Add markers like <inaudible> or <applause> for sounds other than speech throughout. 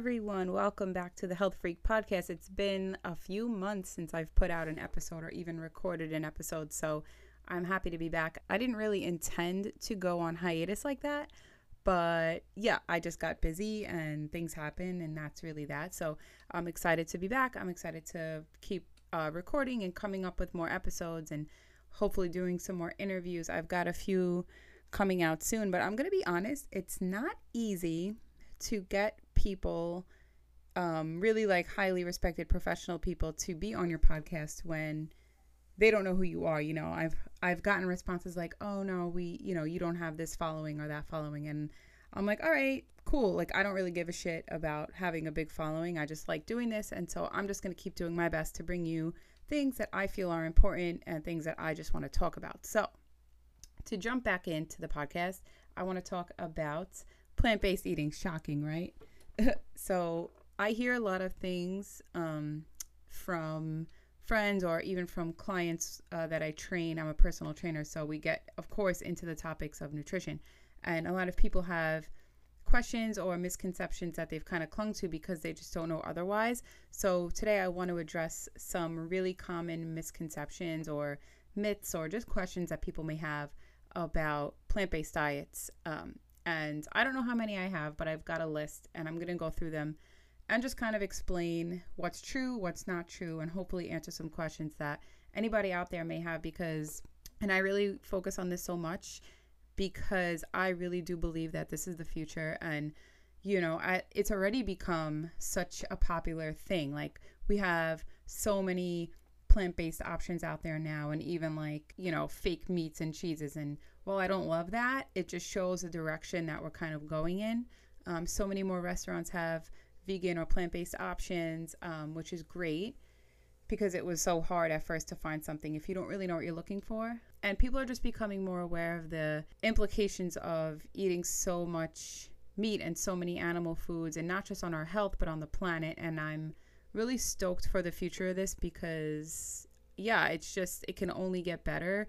everyone. Welcome back to the Health Freak Podcast. It's been a few months since I've put out an episode or even recorded an episode, so I'm happy to be back. I didn't really intend to go on hiatus like that, but yeah, I just got busy and things happen, and that's really that. So I'm excited to be back. I'm excited to keep uh, recording and coming up with more episodes and hopefully doing some more interviews. I've got a few coming out soon, but I'm going to be honest, it's not easy to get people um, really like highly respected professional people to be on your podcast when they don't know who you are you know? I've i've gotten responses like oh no we you know you don't have this following or that following and i'm like all right cool. Like i don't really give a shit about having a big following. I just like doing this and so i'm just to keep doing my best to bring you things that i feel are important and things that i just want to talk about. So to jump back into the podcast i want to talk about plant-based eating. Shocking right <laughs> so I hear a lot of things um, from friends or even from clients uh, that I train. I'm a personal trainer, so we get, of course, into the topics of nutrition. And a lot of people have questions or misconceptions that they've kind of clung to because they just don't know otherwise. So today I want to address some really common misconceptions or myths or just questions that people may have about plant based diets. Um, and I don't know how many I have, but I've got a list and I'm going to go through them and just kind of explain what's true, what's not true, and hopefully answer some questions that anybody out there may have because, and I really focus on this so much because I really do believe that this is the future and you know I, it's already become such a popular thing. Like we have so many plant-based options out there now and even like you know fake meats and cheeses and while I don't love that, it just shows the direction that we're kind of going in. Um, so many more restaurants have vegan or plant based options, um, which is great because it was so hard at first to find something if you don't really know what you're looking for. And people are just becoming more aware of the implications of eating so much meat and so many animal foods, and not just on our health, but on the planet. And I'm really stoked for the future of this because, yeah, it's just, it can only get better.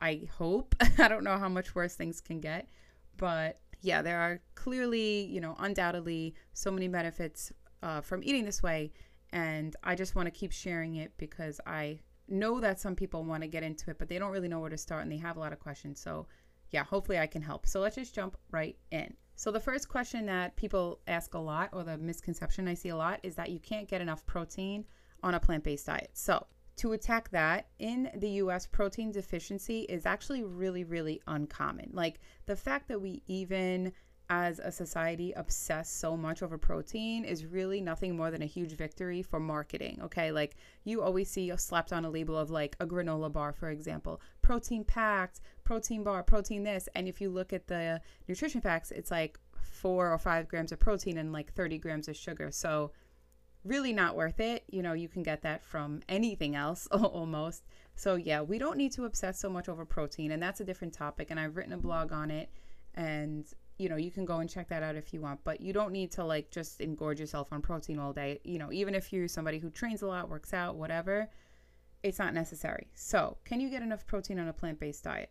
I hope. <laughs> I don't know how much worse things can get, but yeah, there are clearly, you know, undoubtedly so many benefits uh, from eating this way. And I just want to keep sharing it because I know that some people want to get into it, but they don't really know where to start and they have a lot of questions. So, yeah, hopefully I can help. So, let's just jump right in. So, the first question that people ask a lot, or the misconception I see a lot, is that you can't get enough protein on a plant based diet. So, to attack that in the US, protein deficiency is actually really, really uncommon. Like the fact that we even as a society obsess so much over protein is really nothing more than a huge victory for marketing. Okay. Like you always see slapped on a label of like a granola bar, for example, protein packed, protein bar, protein this. And if you look at the nutrition facts, it's like four or five grams of protein and like 30 grams of sugar. So really not worth it. You know, you can get that from anything else <laughs> almost. So, yeah, we don't need to obsess so much over protein, and that's a different topic. And I've written a blog on it, and you know, you can go and check that out if you want, but you don't need to like just engorge yourself on protein all day. You know, even if you're somebody who trains a lot, works out, whatever, it's not necessary. So, can you get enough protein on a plant based diet?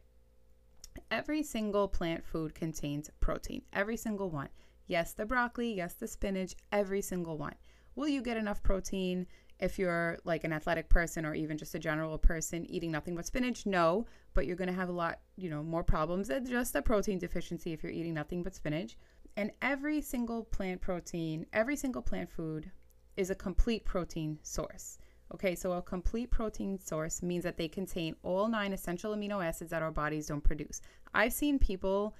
Every single plant food contains protein, every single one. Yes, the broccoli, yes, the spinach, every single one. Will you get enough protein if you're like an athletic person or even just a general person eating nothing but spinach? No, but you're going to have a lot, you know, more problems than just a protein deficiency if you're eating nothing but spinach. And every single plant protein, every single plant food is a complete protein source. Okay, so a complete protein source means that they contain all nine essential amino acids that our bodies don't produce. I've seen people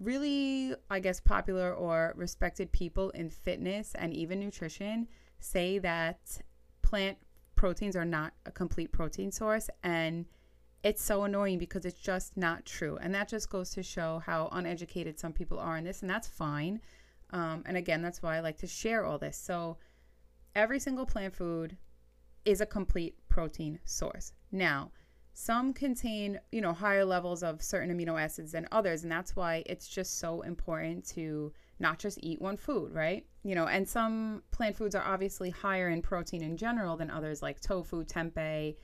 really, I guess, popular or respected people in fitness and even nutrition say that plant proteins are not a complete protein source. And it's so annoying because it's just not true. And that just goes to show how uneducated some people are in this. And that's fine. Um, and again, that's why I like to share all this. So, every single plant food is a complete protein source. Now, some contain, you know, higher levels of certain amino acids than others. And that's why it's just so important to not just eat one food, right? You know, and some plant foods are obviously higher in protein in general than others, like tofu, tempeh,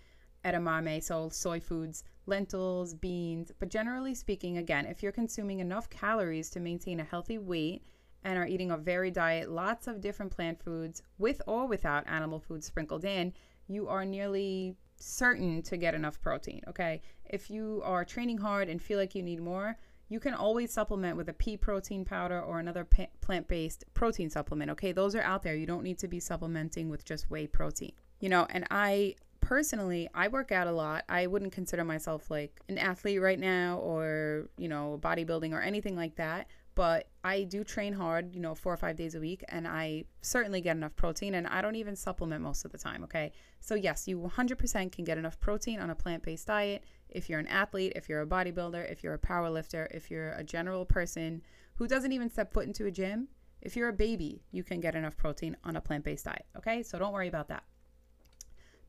edamame, so soy foods, lentils, beans. But generally speaking, again, if you're consuming enough calories to maintain a healthy weight and are eating a varied diet, lots of different plant foods with or without animal foods sprinkled in, you are nearly certain to get enough protein. Okay. If you are training hard and feel like you need more, you can always supplement with a pea protein powder or another pa- plant based protein supplement. Okay. Those are out there. You don't need to be supplementing with just whey protein. You know, and I personally, I work out a lot. I wouldn't consider myself like an athlete right now or, you know, bodybuilding or anything like that but I do train hard, you know, four or five days a week, and I certainly get enough protein, and I don't even supplement most of the time, okay? So, yes, you 100% can get enough protein on a plant based diet if you're an athlete, if you're a bodybuilder, if you're a power lifter, if you're a general person who doesn't even step foot into a gym. If you're a baby, you can get enough protein on a plant based diet, okay? So, don't worry about that.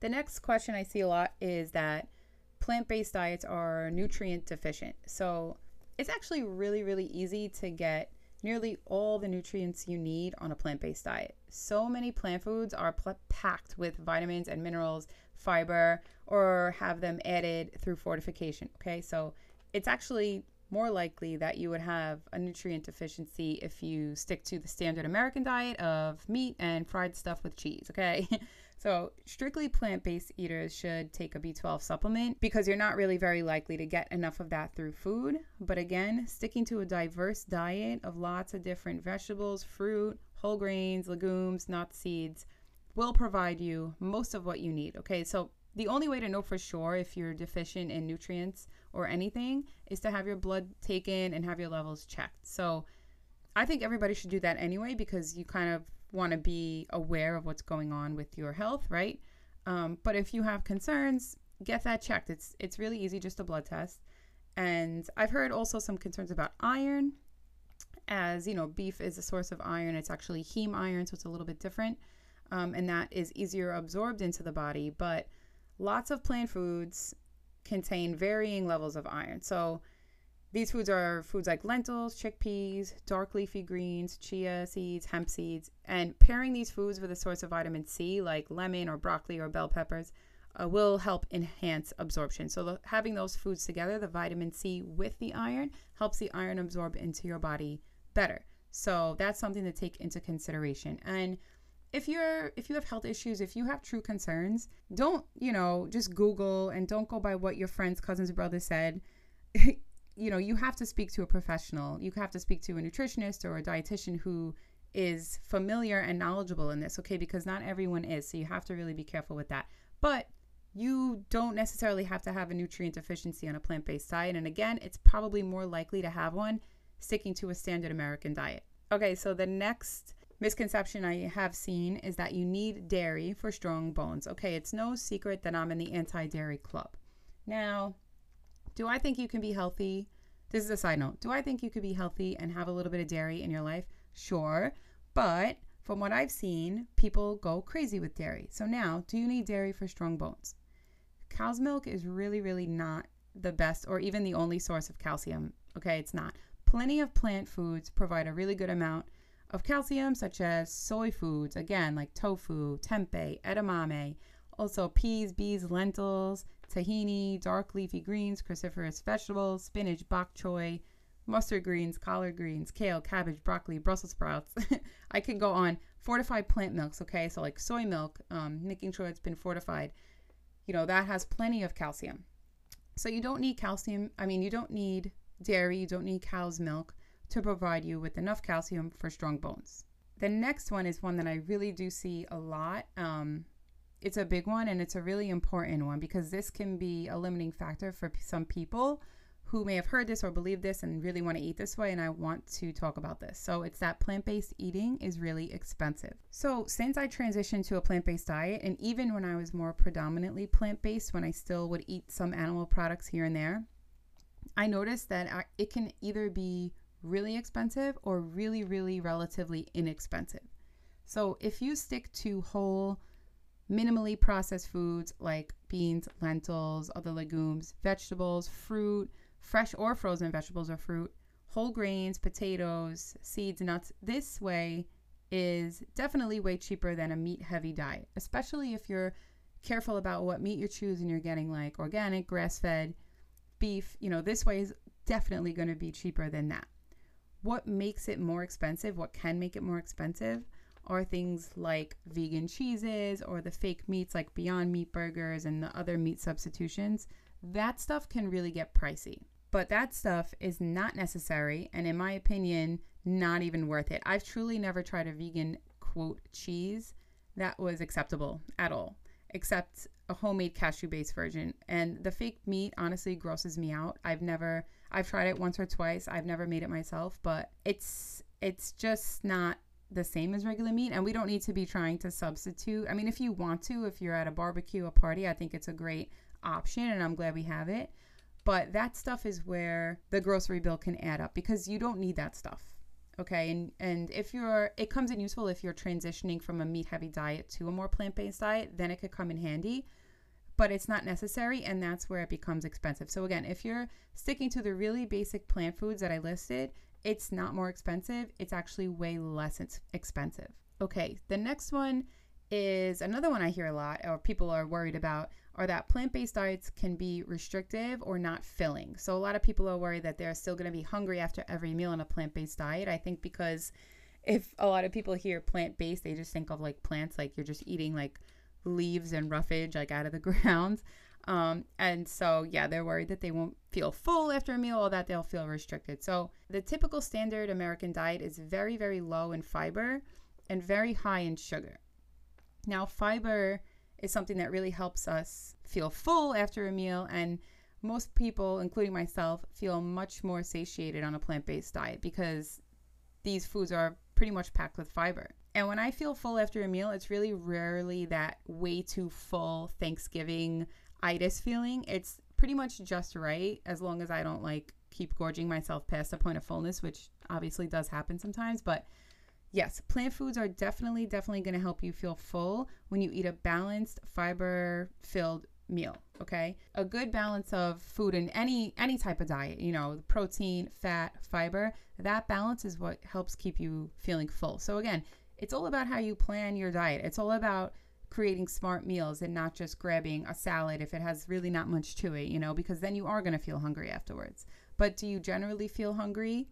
The next question I see a lot is that plant based diets are nutrient deficient. So, it's actually really, really easy to get nearly all the nutrients you need on a plant based diet. So many plant foods are pl- packed with vitamins and minerals, fiber, or have them added through fortification. Okay, so it's actually more likely that you would have a nutrient deficiency if you stick to the standard American diet of meat and fried stuff with cheese. Okay. <laughs> So, strictly plant based eaters should take a B12 supplement because you're not really very likely to get enough of that through food. But again, sticking to a diverse diet of lots of different vegetables, fruit, whole grains, legumes, nuts, seeds will provide you most of what you need. Okay, so the only way to know for sure if you're deficient in nutrients or anything is to have your blood taken and have your levels checked. So, I think everybody should do that anyway because you kind of want to be aware of what's going on with your health, right? Um, but if you have concerns, get that checked. It's it's really easy, just a blood test. And I've heard also some concerns about iron, as you know, beef is a source of iron. It's actually heme iron, so it's a little bit different, um, and that is easier absorbed into the body. But lots of plant foods contain varying levels of iron. So these foods are foods like lentils, chickpeas, dark leafy greens, chia seeds, hemp seeds, and pairing these foods with a source of vitamin C like lemon or broccoli or bell peppers uh, will help enhance absorption. So, the, having those foods together, the vitamin C with the iron, helps the iron absorb into your body better. So, that's something to take into consideration. And if you're if you have health issues if you have true concerns don't you know just google and don't go by what your friends cousins brothers said <laughs> you know, you have to speak to a professional. You have to speak to a nutritionist or a dietitian who is familiar and knowledgeable in this, okay? Because not everyone is. So you have to really be careful with that. But you don't necessarily have to have a nutrient deficiency on a plant based diet. And again, it's probably more likely to have one sticking to a standard American diet. Okay, so the next misconception I have seen is that you need dairy for strong bones. Okay, it's no secret that I'm in the anti dairy club. Now, do I think you can be healthy? This is a side note. Do I think you could be healthy and have a little bit of dairy in your life? Sure. But from what I've seen, people go crazy with dairy. So now, do you need dairy for strong bones? Cow's milk is really, really not the best or even the only source of calcium. Okay, it's not. Plenty of plant foods provide a really good amount of calcium, such as soy foods, again, like tofu, tempeh, edamame, also peas, beans, lentils, tahini, dark leafy greens, cruciferous vegetables, spinach, bok choy, mustard greens, collard greens, kale, cabbage, broccoli, Brussels sprouts. <laughs> I can go on. Fortified plant milks, okay? So, like soy milk, um, making sure it's been fortified, you know, that has plenty of calcium. So, you don't need calcium. I mean, you don't need dairy, you don't need cow's milk to provide you with enough calcium for strong bones. The next one is one that I really do see a lot. Um, it's a big one and it's a really important one because this can be a limiting factor for some people who may have heard this or believe this and really want to eat this way and I want to talk about this. So it's that plant-based eating is really expensive. So since I transitioned to a plant-based diet and even when I was more predominantly plant-based when I still would eat some animal products here and there, I noticed that it can either be really expensive or really really relatively inexpensive. So if you stick to whole minimally processed foods like beans, lentils, other legumes, vegetables, fruit, fresh or frozen vegetables or fruit, whole grains, potatoes, seeds, nuts. This way is definitely way cheaper than a meat heavy diet, especially if you're careful about what meat you choose and you're getting like organic, grass fed beef. You know, this way is definitely going to be cheaper than that. What makes it more expensive, what can make it more expensive, are things like vegan cheeses or the fake meats like Beyond Meat burgers and the other meat substitutions. That stuff can really get pricey. But that stuff is not necessary and, in my opinion, not even worth it. I've truly never tried a vegan quote cheese that was acceptable at all, except a homemade cashew based version. And the fake meat honestly grosses me out. I've never I've tried it once or twice. I've never made it myself, but it's it's just not the same as regular meat and we don't need to be trying to substitute. I mean, if you want to, if you're at a barbecue, a party, I think it's a great option and I'm glad we have it. But that stuff is where the grocery bill can add up because you don't need that stuff. Okay? And and if you're it comes in useful if you're transitioning from a meat heavy diet to a more plant-based diet, then it could come in handy. But it's not necessary and that's where it becomes expensive. So again, if you're sticking to the really basic plant foods that I listed, it's not more expensive. It's actually way less expensive. Okay, the next one is another one I hear a lot or people are worried about are that plant based diets can be restrictive or not filling. So, a lot of people are worried that they're still going to be hungry after every meal on a plant based diet. I think because if a lot of people hear plant based, they just think of like plants, like you're just eating like leaves and roughage like out of the <laughs> ground. Um, and so, yeah, they're worried that they won't feel full after a meal or that they'll feel restricted. So, the typical standard American diet is very, very low in fiber and very high in sugar. Now, fiber is something that really helps us feel full after a meal, and most people, including myself, feel much more satiated on a plant based diet because these foods are pretty much packed with fiber. And when I feel full after a meal, it's really rarely that way too full Thanksgiving itis feeling. It's pretty much just right as long as I don't like keep gorging myself past the point of fullness, which obviously does happen sometimes. But yes, plant foods are definitely, definitely going to help you feel full when you eat a balanced, fiber filled meal okay a good balance of food in any any type of diet you know protein fat fiber that balance is what helps keep you feeling full so again it's all about how you plan your diet it's all about creating smart meals and not just grabbing a salad if it has really not much to it, you know, because then you are going to feel hungry afterwards. But do you generally feel hungry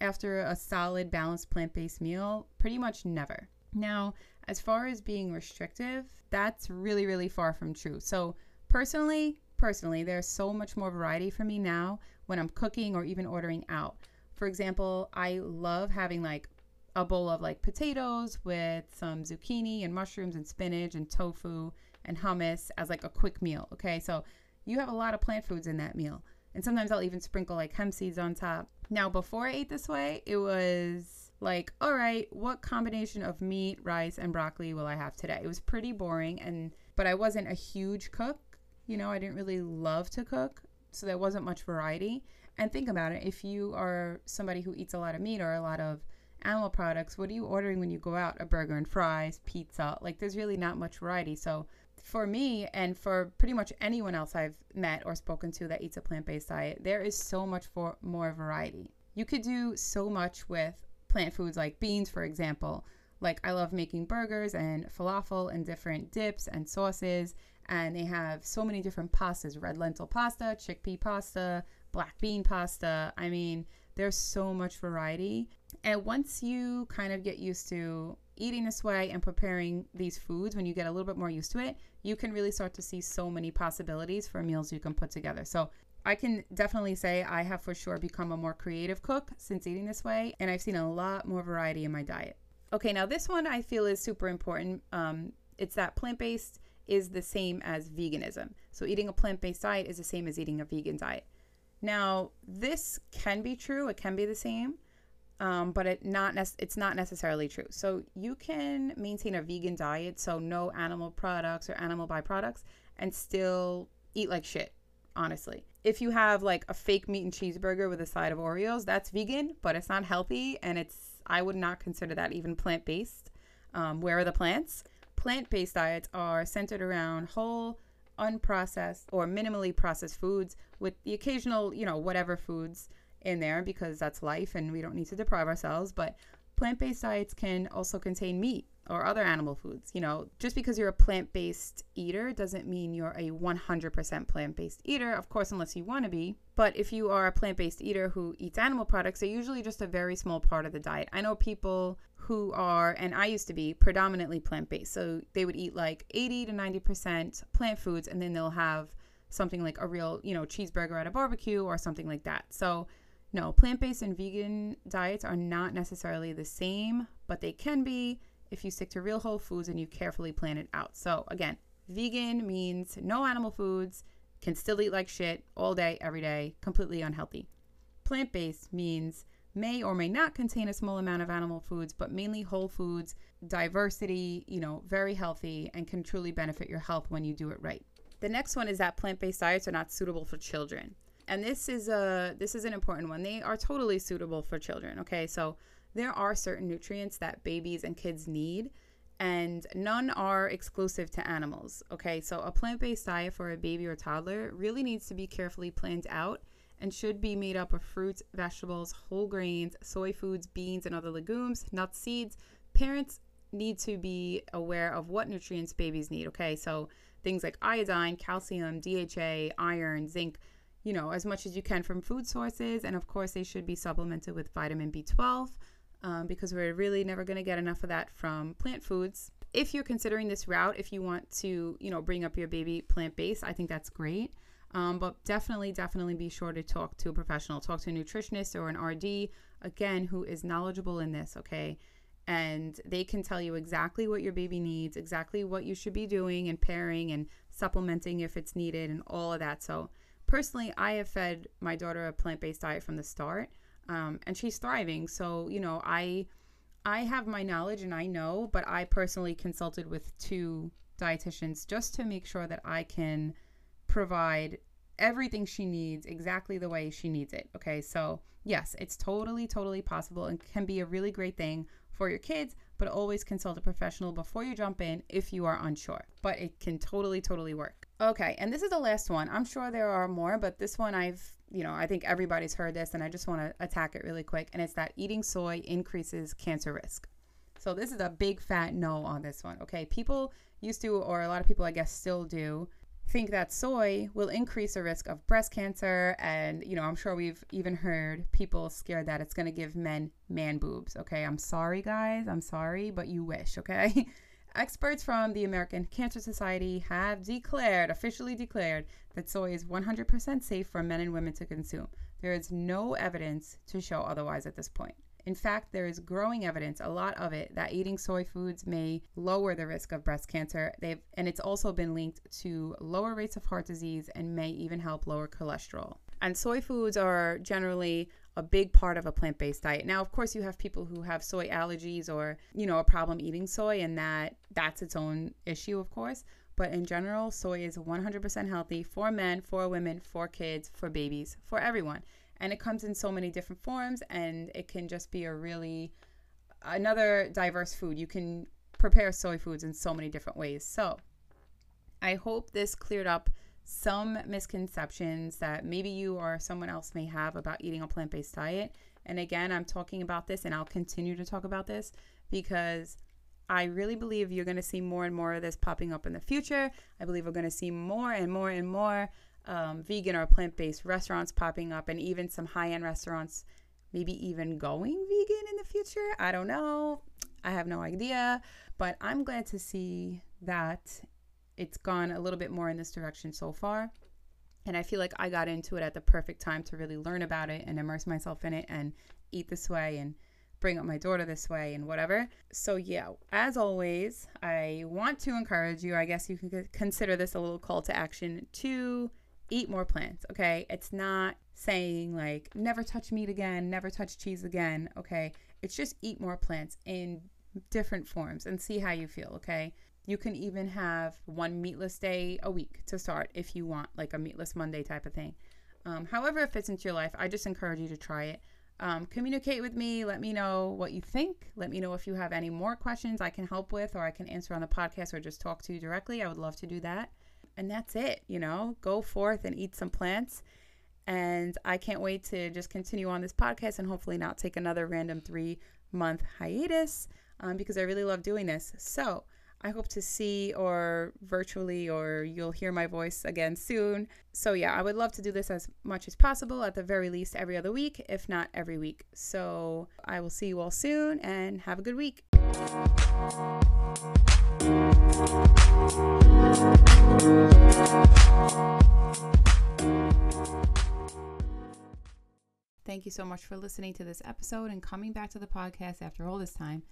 after a solid, balanced plant based meal? Pretty much never. Now, as far as being restrictive, that's really, really far from true. So, personally, personally, there's so much more variety for me now when I'm cooking or even ordering out. For example, I love having like a bowl of like potatoes with some zucchini and mushrooms and spinach and tofu and hummus as like a quick meal. Okay, so you have a lot of plant foods in that meal. And sometimes I'll even sprinkle like hemp seeds on top. Now, before I ate this way, it was like, all right, what combination of meat, rice, and broccoli will I have today? It was pretty boring, and but I wasn't a huge cook. You know, I didn't really love to cook, so there wasn't much variety. And think about it if you are somebody who eats a lot of meat or a lot of animal products, what are you ordering when you go out? A burger and fries, pizza. Like there's really not much variety. So for me and for pretty much anyone else I've met or spoken to that eats a plant-based diet, there is so much for more variety. You could do so much with plant foods like beans, for example. Like I love making burgers and falafel and different dips and sauces. And they have so many different pastas red lentil pasta, chickpea pasta, black bean pasta. I mean, there's so much variety. And once you kind of get used to eating this way and preparing these foods, when you get a little bit more used to it, you can really start to see so many possibilities for meals you can put together. So I can definitely say I have for sure become a more creative cook since eating this way, and I've seen a lot more variety in my diet. Okay, now this one I feel is super important. Um, it's that plant based is the same as veganism. So eating a plant based diet is the same as eating a vegan diet. Now, this can be true, it can be the same, um, but it not it's not necessarily true. So you can maintain a vegan diet, so no animal products or animal byproducts, and still eat like shit. Honestly, if you have like a fake meat and cheeseburger with a side of Oreos, that's vegan, but it's not healthy, and it's I would not consider that even plant based. Um, where are the plants? Plant based diets are centered around whole, unprocessed, or minimally processed foods with the occasional, you know, whatever foods in there because that's life and we don't need to deprive ourselves. But plant based diets can also contain meat or other animal foods. You know, just because you're a plant based eater doesn't mean you're a 100% plant based eater, of course, unless you want to be. But if you are a plant based eater who eats animal products, they're usually just a very small part of the diet. I know people who are, and I used to be, predominantly plant based. So they would eat like 80 to 90% plant foods, and then they'll have something like a real, you know, cheeseburger at a barbecue or something like that. So, no, plant based and vegan diets are not necessarily the same, but they can be if you stick to real whole foods and you carefully plan it out. So, again, vegan means no animal foods, can still eat like shit all day, every day, completely unhealthy. Plant based means may or may not contain a small amount of animal foods, but mainly whole foods, diversity, you know, very healthy, and can truly benefit your health when you do it right. The next one is that plant based diets are not suitable for children and this is a this is an important one. They are totally suitable for children. Okay, so there are certain nutrients that babies and kids need, and none are exclusive to animals. Okay, so a plant based diet for a baby or toddler really needs to be carefully planned out and should be made up of fruits, vegetables, whole grains, soy foods, beans, and other legumes, nuts, seeds. Parents need to be aware of what nutrients babies need. Okay, so things like iodine, calcium, DHA, iron, zinc you know, as much as you can from food sources. And of course, they should be supplemented with vitamin B12 um, because we're really never going to get enough of that from plant foods. If you're considering this route, if you want to, you know, bring up your baby plant based, I think that's great. Um, but definitely, definitely be sure to talk to a professional, talk to a nutritionist or an RD, again, who is knowledgeable in this, okay? And they can tell you exactly what your baby needs, exactly what you should be doing and pairing and supplementing if it's needed and all of that. So, personally, I have fed my daughter a plant based diet from the start, um, and she's thriving. So you know, I I have my knowledge and I know, but I personally consulted with two dietitians just to make sure that I can provide everything she needs exactly the way she needs it. Okay, so yes, it's totally, totally possible and can be a really great thing for your kids, but always consult a professional before you jump in if you are unsure. But it can totally, totally work. Okay, and this is the last one. I'm sure there are more, but this one I've, you know, I think everybody's heard this and I just want to attack it really quick. And it's that eating soy increases cancer risk. So this is a big fat no on this one. Okay, people used to, or a lot of people I guess still do, think that soy will increase the risk of breast cancer. And, you know, I'm sure we've even heard people scared that it's going to give men man boobs. Okay, I'm sorry, guys. I'm sorry, but you wish. Okay. <laughs> Experts from the American Cancer Society have declared, officially declared, that soy is 100% safe for men and women to consume. There is no evidence to show otherwise at this point. In fact, there is growing evidence, a lot of it, that eating soy foods may lower the risk of breast cancer. They've and it's also been linked to lower rates of heart disease and may even help lower cholesterol. And soy foods are generally a big part of a plant-based diet. Now, of course, you have people who have soy allergies or, you know, a problem eating soy and that that's its own issue, of course. But in general, soy is 100% healthy for men, for women, for kids, for babies, for everyone. And it comes in so many different forms and it can just be a really another diverse food. You can prepare soy foods in so many different ways. So, I hope this cleared up some misconceptions that maybe you or someone else may have about eating a plant based diet. And again, I'm talking about this and I'll continue to talk about this because I really believe you're going to see more and more of this popping up in the future. I believe we're going to see more and more and more um, vegan or plant based restaurants popping up and even some high end restaurants, maybe even going vegan in the future. I don't know. I have no idea. But I'm glad to see that it's gone a little bit more in this direction so far. And I feel like I got into it at the perfect time to really learn about it and immerse myself in it and eat this way and bring up my daughter this way and whatever. So, yeah, as always, I want to encourage you. I guess you can consider this a little call to action to eat more plants, okay? It's not saying like never touch meat again, never touch cheese again, okay? It's just eat more plants in different forms and see how you feel, okay? You can even have one meatless day a week to start if you want, like a meatless Monday type of thing. Um, however, it fits into your life, I just encourage you to try it. Um, communicate with me. Let me know what you think. Let me know if you have any more questions I can help with or I can answer on the podcast or just talk to you directly. I would love to do that. And that's it. You know, go forth and eat some plants. And I can't wait to just continue on this podcast and hopefully not take another random three month hiatus. um, because I really love doing this. So I hope to see or virtually or you'll hear my voice again soon. So yeah, I would love to do this as much as possible, at the very least every other week, if not every week. So I will see you all soon and have a good week. Thank you so much for listening to this episode and coming back to the podcast after all this time.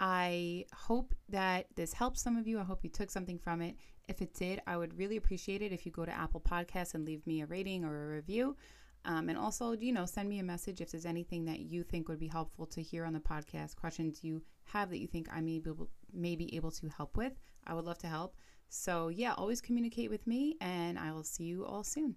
I hope that this helps some of you. I hope you took something from it. If it did, I would really appreciate it if you go to Apple Podcasts and leave me a rating or a review. Um, and also, you know, send me a message if there's anything that you think would be helpful to hear on the podcast, questions you have that you think I may be able, may be able to help with. I would love to help. So, yeah, always communicate with me, and I will see you all soon.